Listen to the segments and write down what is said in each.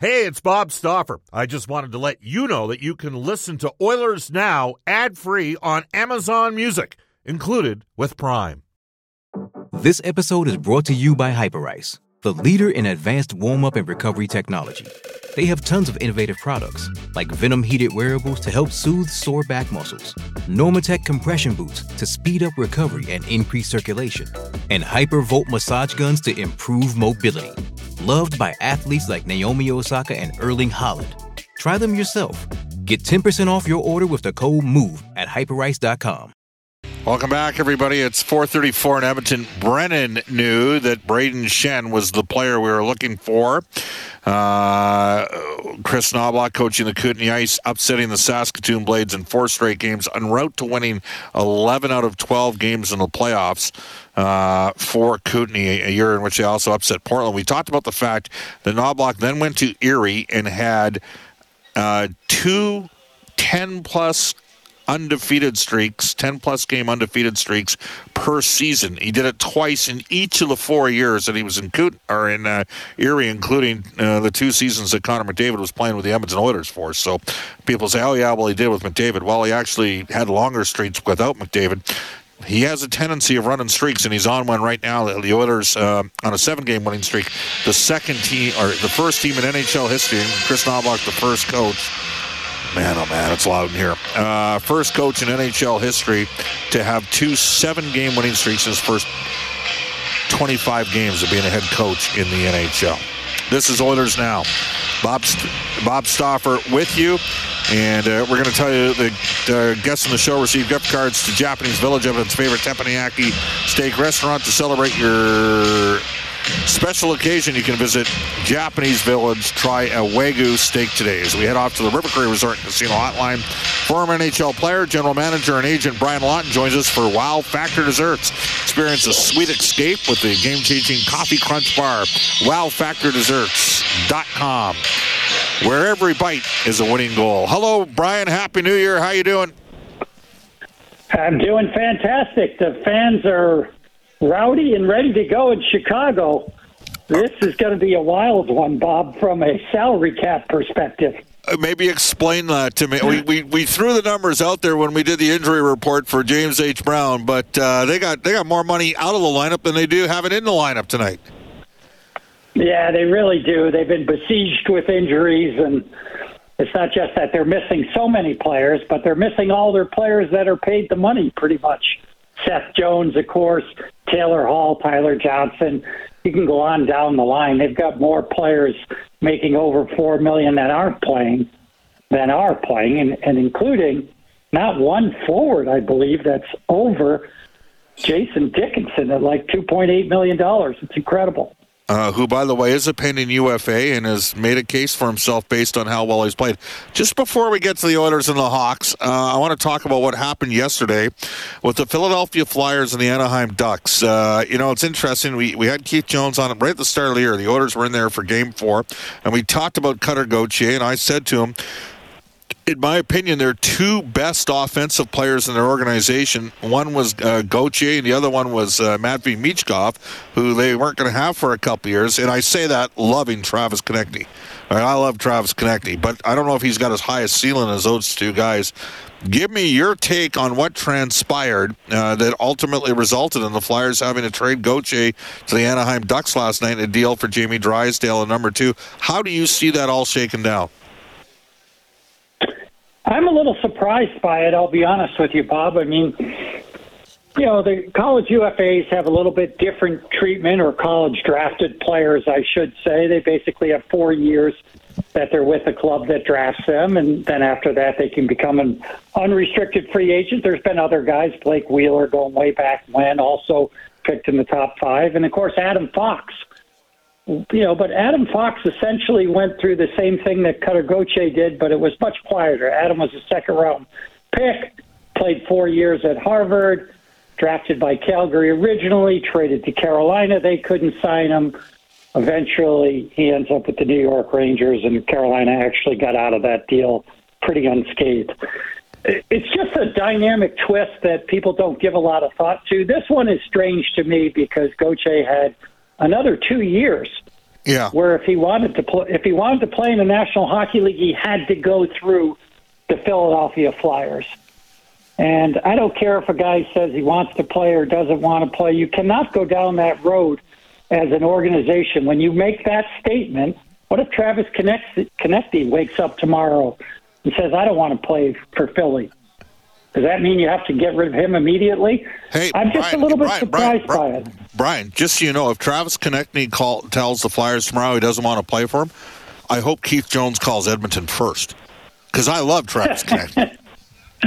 Hey, it's Bob Stauffer. I just wanted to let you know that you can listen to Oilers Now ad free on Amazon Music, included with Prime. This episode is brought to you by Hyperice, the leader in advanced warm up and recovery technology. They have tons of innovative products, like Venom heated wearables to help soothe sore back muscles, Normatec compression boots to speed up recovery and increase circulation, and Hypervolt massage guns to improve mobility loved by athletes like Naomi Osaka and Erling Haaland. Try them yourself. Get 10% off your order with the code MOVE at hyperice.com. Welcome back, everybody. It's 434 in Edmonton. Brennan knew that Braden Shen was the player we were looking for. Uh, Kris Knoblauch coaching the Kootenay Ice, upsetting the Saskatoon Blades in four straight games, en route to winning 11 out of 12 games in the playoffs uh, for Kootenay, a year in which they also upset Portland. We talked about the fact that Knoblauch then went to Erie and had uh, two 10 plus undefeated streaks, 10 plus game undefeated streaks per season. He did it twice in each of the four years that he was in Coot, or in uh, Erie, including uh, the two seasons that Connor McDavid was playing with the Edmonton Oilers for. So people say, oh, yeah, well, he did with McDavid. Well, he actually had longer streaks without McDavid. He has a tendency of running streaks, and he's on one right now. The Oilers uh, on a seven-game winning streak. The second team, or the first team in NHL history, Kris Knoblauch, the first coach, Man, oh man, it's loud in here. Uh, first coach in NHL history to have two seven game winning streaks in his first 25 games of being a head coach in the NHL. This is Oilers Now. Bob, Bob Stauffer with you. And uh, we're going to tell you the uh, guests on the show receive gift cards to Japanese Village, of its favorite teppanyaki steak restaurant to celebrate your Special occasion, you can visit Japanese Village. Try a Wagyu steak today. As we head off to the River Cree Resort Casino Hotline, former NHL player, general manager, and agent Brian Lawton joins us for Wow Factor Desserts. Experience a sweet escape with the game-changing Coffee Crunch Bar. WowFactorDesserts.com, where every bite is a winning goal. Hello, Brian. Happy New Year. How you doing? I'm doing fantastic. The fans are rowdy and ready to go in Chicago. This is going to be a wild one, Bob, from a salary cap perspective. Uh, maybe explain that to me. We, we, we threw the numbers out there when we did the injury report for James H. Brown, but uh, they got they got more money out of the lineup than they do have it in the lineup tonight. Yeah, they really do. They've been besieged with injuries, and it's not just that they're missing so many players, but they're missing all their players that are paid the money, pretty much. Seth Jones, of course, Taylor Hall, Tyler Johnson. You can go on down the line. They've got more players making over four million that aren't playing than are playing, and, and including not one forward, I believe, that's over Jason Dickinson at like two point eight million dollars. It's incredible uh, who, by the way, is a pending UFA and has made a case for himself based on how well he's played. Just before we get to the Oilers and the Hawks, uh, I want to talk about what happened yesterday with the Philadelphia Flyers and the Anaheim Ducks. Uh, you know, it's interesting. We, we had Keith Jones on right at the start of the year. The Oilers were in there for game four, and we talked about Cutter Gauthier, and I said to him, in my opinion, their two best offensive players in their organization. One was uh, Gauthier, and the other one was uh, Matvey Michkov, who they weren't going to have for a couple years. And I say that loving Travis Konecny. Right, I love Travis Konecny, but I don't know if he's got as high a ceiling as those two guys. Give me your take on what transpired uh, that ultimately resulted in the Flyers having to trade Gauthier to the Anaheim Ducks last night in a deal for Jamie Drysdale and number two. How do you see that all shaken down? I'm a little surprised by it. I'll be honest with you, Bob. I mean, you know, the college UFAs have a little bit different treatment, or college drafted players, I should say. They basically have four years that they're with a club that drafts them, and then after that, they can become an unrestricted free agent. There's been other guys, Blake Wheeler, going way back when, also picked in the top five, and of course, Adam Fox you know, but Adam Fox essentially went through the same thing that Cutter Gauthier did, but it was much quieter. Adam was a second round pick, played four years at Harvard, drafted by Calgary originally, traded to Carolina. They couldn't sign him. Eventually, he ends up with the New York Rangers, and Carolina actually got out of that deal pretty unscathed. It's just a dynamic twist that people don't give a lot of thought to. This one is strange to me because Goche had another two years Yeah. Where if he wanted to play, if he wanted to play in the National Hockey League, he had to go through the Philadelphia Flyers. And I don't care if a guy says he wants to play or doesn't want to play. You cannot go down that road as an organization. When you make that statement, what if Travis Konecny wakes up tomorrow and says, "I don't want to play for Philly"? Does that mean you have to get rid of him immediately? Hey, I'm just Brian, a little bit Brian, surprised Brian, by it. Brian, just so you know, if Travis Konecny call, tells the Flyers tomorrow he doesn't want to play for him, I hope Keith Jones calls Edmonton first because I love Travis Konecny.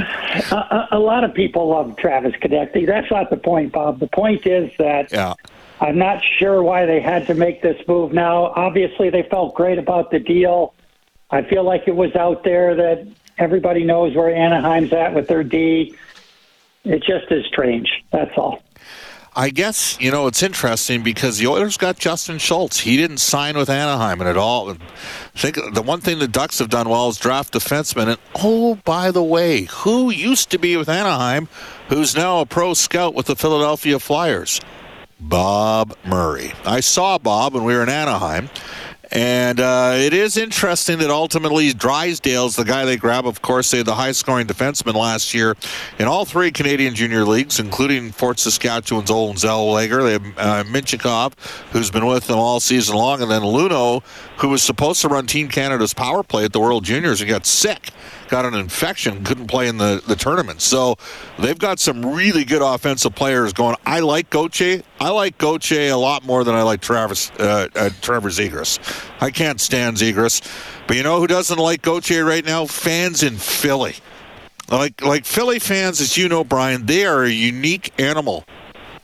a, a, lot of people love Travis Konecny. That's not the point, Bob. The point is that yeah. I'm not sure why they had to make this move now. Obviously, they felt great about the deal. I feel like it was out there that everybody knows where Anaheim's at with their D. It just is strange. That's all. I guess you know it's interesting because the Oilers got Justin Schultz. He didn't sign with Anaheim, and at all. I think the one thing the Ducks have done well is draft defensemen. And oh, by the way, who used to be with Anaheim, who's now a pro scout with the Philadelphia Flyers? Bob Murray. I saw Bob when we were in Anaheim, and uh, it is interesting that ultimately Drysdale's the guy they grab. Of course, they had the high scoring defenseman last year in all three Canadian junior leagues, including Fort Saskatchewan's Olin Zellweger. They have uh, Mintyukov, who's been with them all season long, and then Luneau, who was supposed to run Team Canada's power play at the World Juniors and got sick got an infection, couldn't play in the, the tournament. So they've got some really good offensive players going. I like Gauthier. I like Gauthier a lot more than I like Travis uh, uh, Trevor. I can't stand Zegras. But you know who doesn't like Gauthier right now? Fans in Philly. Like like Philly fans, as you know, Brian, they are a unique animal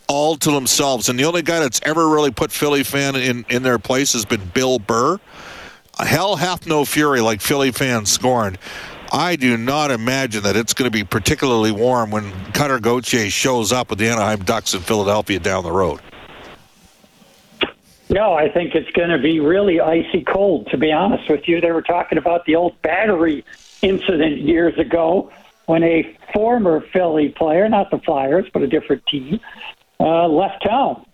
all to themselves. And the only guy that's ever really put Philly fan in, in their place has been Bill Burr. Hell hath no fury like Philly fans scorned. I do not imagine that it's going to be particularly warm when Cutter Gauthier shows up with the Anaheim Ducks in Philadelphia down the road. No, I think it's going to be really icy cold, to be honest with you. They were talking about the old battery incident years ago when a former Philly player, not the Flyers, but a different team, uh, left town.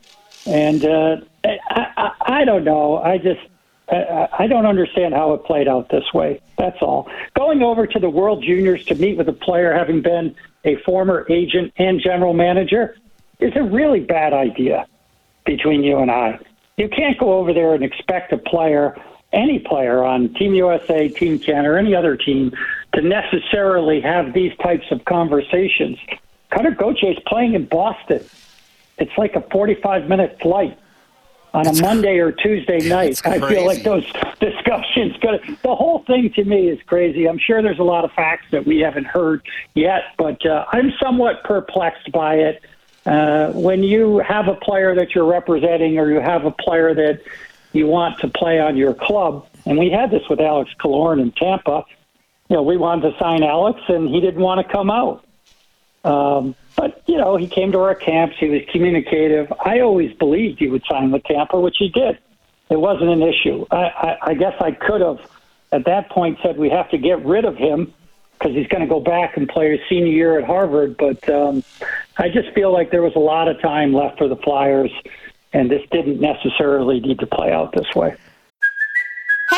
And uh, I, I, I don't know. I just I don't understand how it played out this way. That's all. Going over to the World Juniors to meet with a player having been a former agent and general manager is a really bad idea between you and I. You can't go over there and expect a player, any player on Team USA, Team Canada, or any other team, to necessarily have these types of conversations. Cutter Gauthier is playing in Boston. It's like a 45 minute flight on a Monday or Tuesday night. I feel like those discussions going the whole thing to me is crazy. I'm sure there's a lot of facts that we haven't heard yet, but uh, I'm somewhat perplexed by it. Uh, when you have a player that you're representing or you have a player that you want to play on your club, and we had this with Alex Killorn in Tampa. You know, we wanted to sign Alex, and he didn't want to come out. Um, but, you know, he came to our camps. He was communicative. I always believed he would sign with Tampa, which he did. It wasn't an issue. I, I, I guess I could have, at that point, said we have to get rid of him because he's going to go back and play his senior year at Harvard. But um, I just feel like there was a lot of time left for the Flyers, and this didn't necessarily need to play out this way.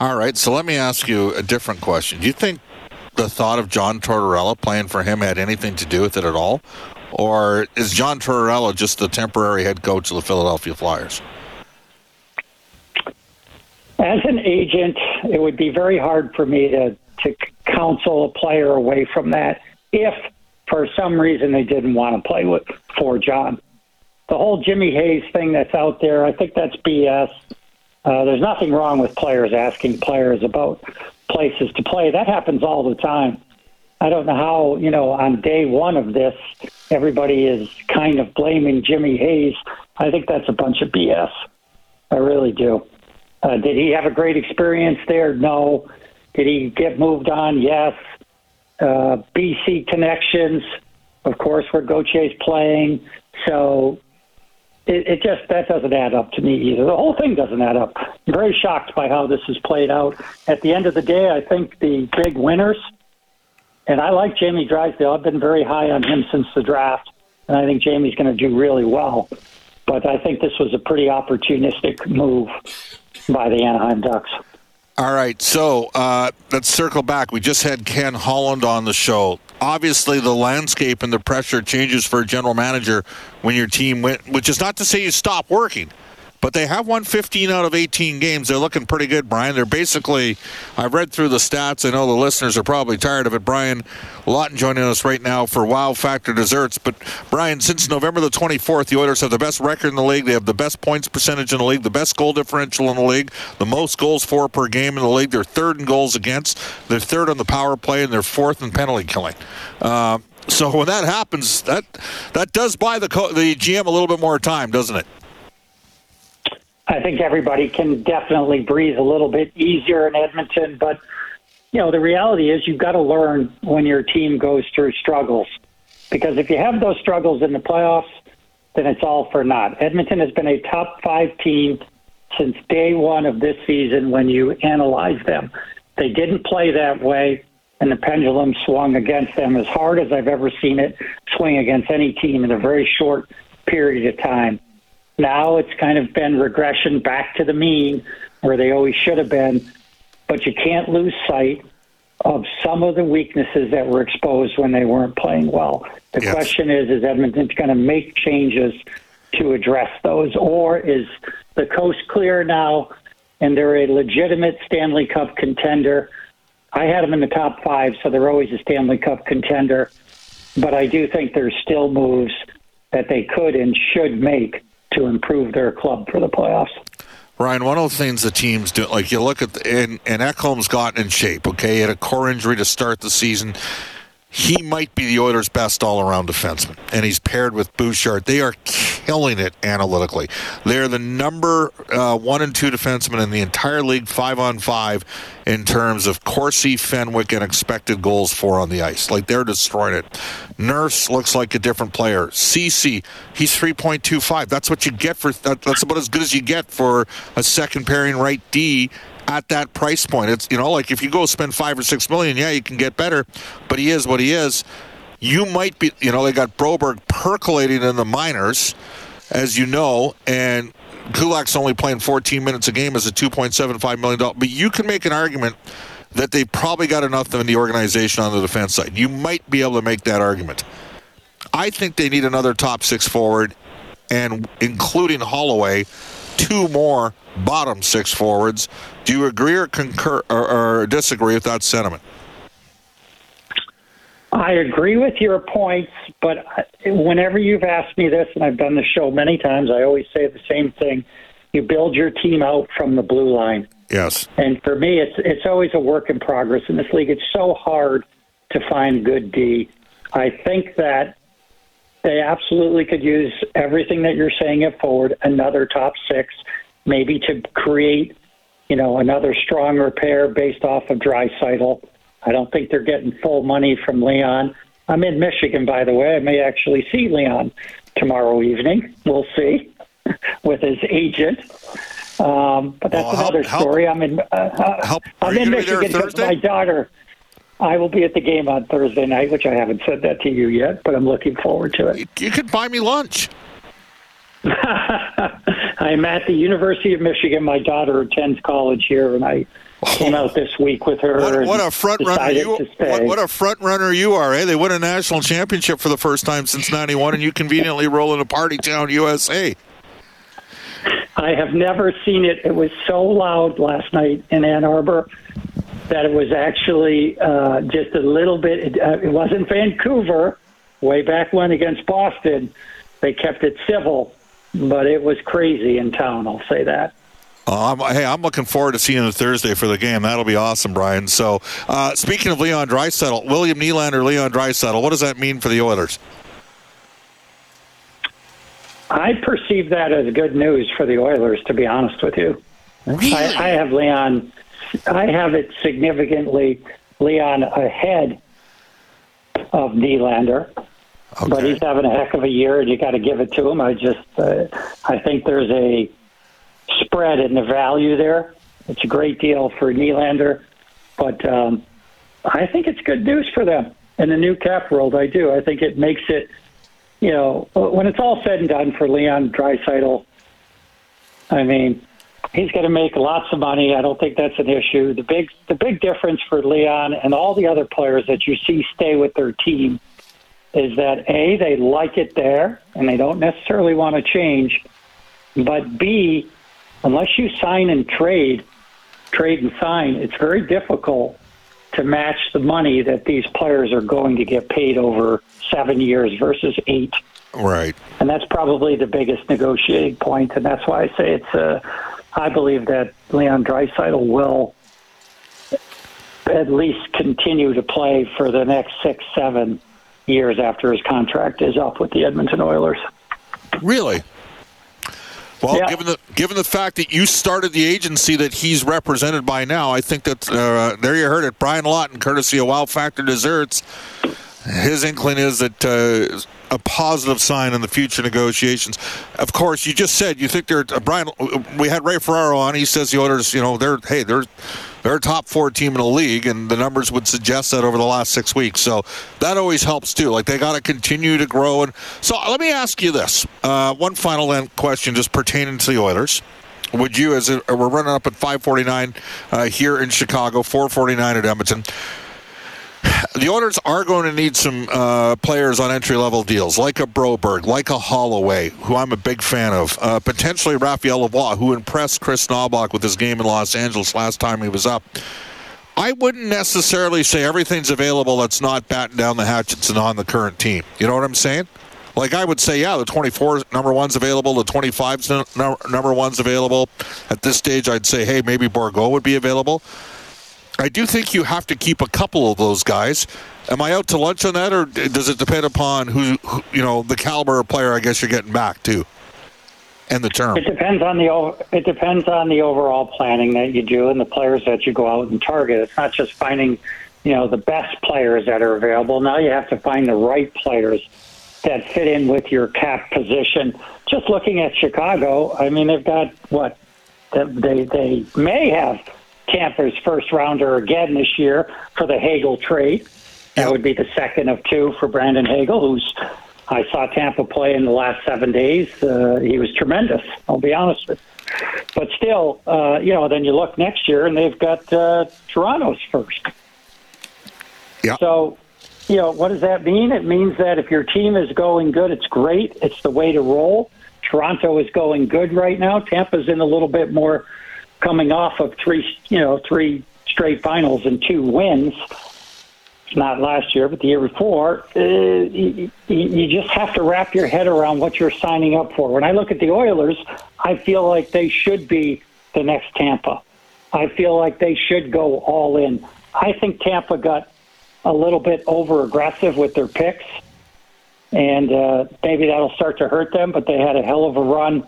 All right, so let me ask you a different question. Do you think the thought of John Tortorella playing for him had anything to do with it at all? Or is John Tortorella just the temporary head coach of the Philadelphia Flyers? as an agent, it would be very hard for me to, to counsel a player away from that if for some reason they didn't want to play with for John. The whole Jimmy Hayes thing that's out there, I think that's BS. Uh, there's nothing wrong with players asking players about places to play. That happens all the time. I don't know how, you know, on day one of this, everybody is kind of blaming Jimmy Hayes. I think that's a bunch of BS. I really do. Uh, did he have a great experience there? No. Did he get moved on? Yes. Uh, BC connections, of course, where Gauthier is playing. So it, it just that doesn't add up to me either. The whole thing doesn't add up. I'm very shocked by how this has played out. At the end of the day, I think the big winners, and I like Jamie Drysdale. I've been very high on him since the draft, and I think Jamie's going to do really well. But I think this was a pretty opportunistic move by the Anaheim Ducks. All right, so uh, let's circle back. We just had Ken Holland on the show. Obviously, the landscape and the pressure changes for a general manager when your team went, which is not to say you stop working. But they have won 15 out of 18 games. They're looking pretty good, Brian. They're basically, I've read through the stats. I know the listeners are probably tired of it. Brian Lawton joining us right now for Wow Factor Desserts. But, Brian, since November the 24th, the Oilers have the best record in the league. They have the best points percentage in the league, the best goal differential in the league, the most goals for per game in the league. They're third in goals against, they're third on the power play, and they're fourth in penalty killing. Uh, so when that happens, that that does buy the the GM a little bit more time, doesn't it? I think everybody can definitely breathe a little bit easier in Edmonton, but you know the reality is you've got to learn when your team goes through struggles because if you have those struggles in the playoffs, then it's all for naught. Edmonton has been a top five team since day one of this season when you analyze them. They didn't play that way, and the pendulum swung against them as hard as I've ever seen it swing against any team in a very short period of time. Now it's kind of been regression back to the mean where they always should have been, but you can't lose sight of some of the weaknesses that were exposed when they weren't playing well. The yes. question is, is Edmonton going to make changes to address those, or is the coast clear now and they're a legitimate Stanley Cup contender? I had them in the top five, so they're always a Stanley Cup contender. But I do think there's still moves that they could and should make to improve their club for the playoffs. Ryan, one of the things the teams do, like you look at, the, and, and Ekholm's gotten in shape, okay? He had a core injury to start the season he might be the Oilers' best all-around defenseman, and he's paired with Bouchard. They are killing it analytically. They're the number uh, one and two defenseman in the entire league, five on five, in terms of Corsi, Fenwick, and expected goals for on the ice. Like they're destroying it. Nurse looks like a different player. Ceci, he's three point two five. That's what you get for. That, that's about as good as you get for a second pairing right D at that price point. It's you know like if you go spend five or six million, yeah, you can get better, but he is what he is. You might be, you know, they got Broberg percolating in the minors, as you know, and Kulak's only playing 14 minutes a game as a 2.75 million dollar. But you can make an argument that they probably got enough in the organization on the defense side. You might be able to make that argument. I think they need another top six forward, and including Holloway, two more bottom six forwards. Do you agree or concur or, or disagree with that sentiment? I agree with your points, but whenever you've asked me this, and I've done the show many times, I always say the same thing. You build your team out from the blue line. Yes. And for me, it's it's always a work in progress in this league. It's so hard to find good D. I think that they absolutely could use everything that you're saying at forward, another top six, maybe to create, you know, another strong repair based off of Draisaitl. I don't think they're getting full money from Leon. I'm in Michigan, by the way. I may actually see Leon tomorrow evening. We'll see with his agent. Um, but that's well, another help, story. I'm in. Uh, uh help. I'm in Michigan because my daughter. I will be at the game on Thursday night, which I haven't said that to you yet, but I'm looking forward to it. You, you could buy me lunch. I'm at the University of Michigan. My daughter attends college here, and I came out this week with her. What, what a front runner you! What, what, a front runner you are! Eh? They won a national championship for the first time since '91, and you conveniently roll into Party Town, USA. I have never seen it. It was so loud last night in Ann Arbor that it was actually uh, just a little bit. Uh, it wasn't Vancouver way back when against Boston. They kept it civil, but it was crazy in town. I'll say that. Uh, I'm, hey, I'm looking forward to seeing you Thursday for the game. That'll be awesome, Brian. So, uh, speaking of Leon Draisaitl, William Nylander, Leon Draisaitl, what does that mean for the Oilers? I perceive that as good news for the Oilers. To be honest with you, really? I, I have Leon. I have it significantly Leon ahead of Nylander. Okay. But he's having a heck of a year, and you got to give it to him. I just, uh, I think there's a spread in the value there. It's a great deal for Nylander, but um, I think it's good news for them in the new cap world. I do. I think it makes it, you know, when it's all said and done for Leon Draisaitl. I mean, he's going to make lots of money. I don't think that's an issue. The big, the big difference for Leon and all the other players that you see stay with their team is that a they like it there and they don't necessarily want to change, but b unless you sign and trade, trade and sign, it's very difficult to match the money that these players are going to get paid over seven years versus eight. Right. And that's probably the biggest negotiating point, and that's why I say it's. Uh, I believe that Leon Draisaitl will at least continue to play for the next six, seven years after his contract is up with the Edmonton Oilers. Really? Well, Yeah. given the given the fact that you started the agency that he's represented by now, I think that uh, there you heard it. Brian Lawton, courtesy of Wow Factor Desserts, his inkling is that uh, a positive sign in the future negotiations. Of course, you just said you think they're uh, Brian. We had Ray Ferraro on. He says the Oilers, you know, they're hey, they're they're a top four team in the league, and the numbers would suggest that over the last six weeks. So that always helps too. Like they got to continue to grow. And so let me ask you this: uh, one final question, just pertaining to the Oilers. Would you, as a, we're running up at 5:49 uh, here in Chicago, 4:49 at Edmonton? The Oilers are going to need some uh, players on entry level deals, like a Broberg, like a Holloway, who I'm a big fan of. Uh, potentially Raphael Lavoie, who impressed Kris Knoblauch with his game in Los Angeles last time he was up. I wouldn't necessarily say everything's available that's not batting down the hatchets and on the current team. You know what I'm saying? Like I would say, yeah, the 24 number one's available, the 25 number one's available. At this stage, I'd say, hey, maybe Bourgault would be available. I do think you have to keep a couple of those guys. Am I out to lunch on that, or does it depend upon who, who you know, the caliber of player? I guess you're getting back to, and the term. It depends on the it depends on the overall planning that you do and the players that you go out and target. It's not just finding, you know, the best players that are available. Now you have to find the right players that fit in with your cap position. Just looking at Chicago, I mean, they've got what they they may have Tampa's first rounder again this year for the Hagel trade. That would be the second of two for Brandon Hagel, who's I saw Tampa play in the last seven days. Uh, he was tremendous. I'll be honest with you. But still, uh, you know, then you look next year and they've got uh, Toronto's first. Yeah. So, you know, what does that mean? It means that if your team is going good, it's great. It's the way to roll. Toronto is going good right now. Tampa's in a little bit more coming off of three, you know, three straight finals and two wins. Not last year, but the year before. Uh, you, you just have to wrap your head around what you're signing up for. When I look at the Oilers, I feel like they should be the next Tampa. I feel like they should go all in. I think Tampa got a little bit over aggressive with their picks, and uh, maybe that'll start to hurt them. But they had a hell of a run,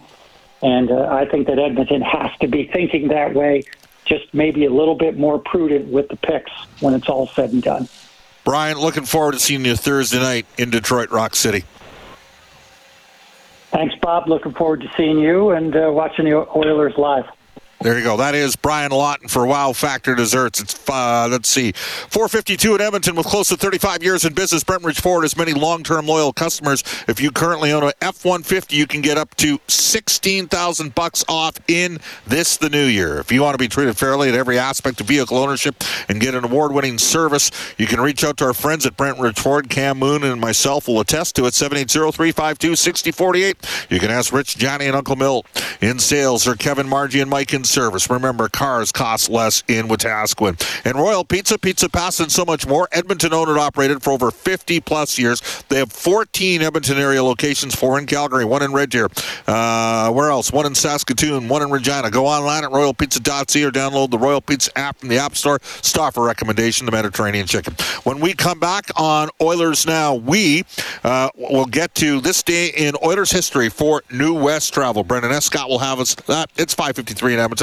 and uh, I think that Edmonton has to be thinking that way. Just maybe a little bit more prudent with the picks when it's all said and done. Brian, looking forward to seeing you Thursday night in Detroit Rock City. Thanks, Bob. Looking forward to seeing you and uh, watching the Oilers live. There you go. That is Brian Lawton for Wow Factor Desserts. It's uh, let's see, 452 in Edmonton with close to 35 years in business. Brentridge Ford has many long-term loyal customers. If you currently own a F-150, you can get up to 16,000 bucks off in this the new year. If you want to be treated fairly at every aspect of vehicle ownership and get an award-winning service, you can reach out to our friends at Brentridge Ford. Cam Moon and myself will attest to it. 780-352-6048. You can ask Rich, Johnny, and Uncle Mill in sales or Kevin Margie and Mike in service. Remember, cars cost less in Wetaskiwin. And Royal Pizza, Pizza Pass, and so much more. Edmonton owned and operated for over 50 plus years. They have 14 Edmonton area locations, four in Calgary, one in Red Deer. Uh, where else? One in Saskatoon, one in Regina. Go online at royalpizza.ca or download the Royal Pizza app from the App Store. Stop a recommendation, the Mediterranean chicken. When we come back on Oilers Now, we uh, will get to this day in Oilers history for New West travel. Brendan Escott will have us that. It's 553 in Edmonton.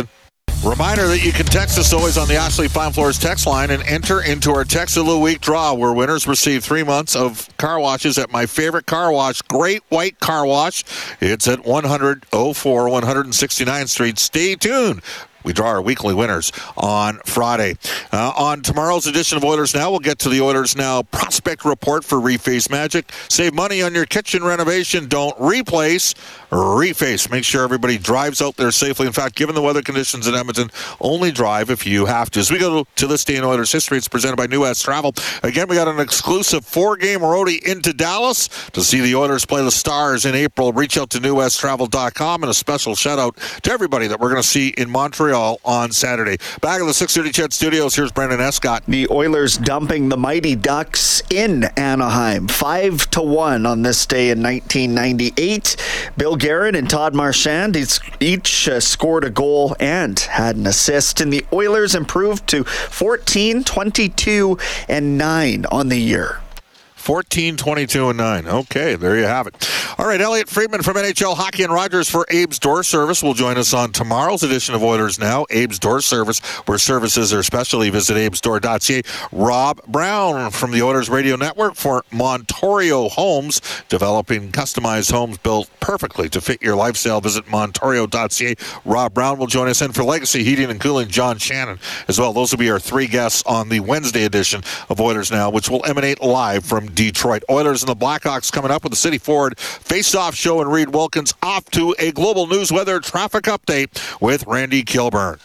Reminder that you can text us always on the Ashley Fine Floors text line and enter into our Text of the Week draw where winners receive three months of car washes at my favorite car wash, Great White Car Wash. It's at 104 169th Street. Stay tuned we draw our weekly winners on Friday. Uh, on tomorrow's edition of Oilers Now, we'll get to the Oilers Now prospect report for Reface Magic. Save money on your kitchen renovation. Don't replace, reface. Make sure everybody drives out there safely. In fact, given the weather conditions in Edmonton, only drive if you have to. As we go to this day in Oilers history, it's presented by New West Travel. Again, we got an exclusive four-game roadie into Dallas to see the Oilers play the Stars in April. Reach out to newwesttravel.com and a special shout out to everybody that we're going to see in Montreal on Saturday. Back in the 630 Ched Studios, here's Brendan Escott. The Oilers dumping the Mighty Ducks in Anaheim, five to one on this day in 1998. Bill Guerin and Todd Marchant each uh, scored a goal and had an assist, and the Oilers improved to 14, 22, and 9 on the year. 14, 22, and 9. Okay, there you have it. All right, Elliot Friedman from NHL Hockey and Rogers for Abe's Door Service will join us on tomorrow's edition of Oilers Now. Abe's Door Service, where services are specially. Visit abesdoor.ca. Rob Brown from the Oilers Radio Network for Montorio Homes, developing customized homes built perfectly to fit your lifestyle. Visit montorio.ca. Rob Brown will join us in for Legacy Heating and Cooling, John Shannon as well. Those will be our three guests on the Wednesday edition of Oilers Now, which will emanate live from Detroit. Oilers and the Blackhawks coming up with the City Ford face-off show and Reid Wilkins off to a global news weather traffic update with Randy Kilburn.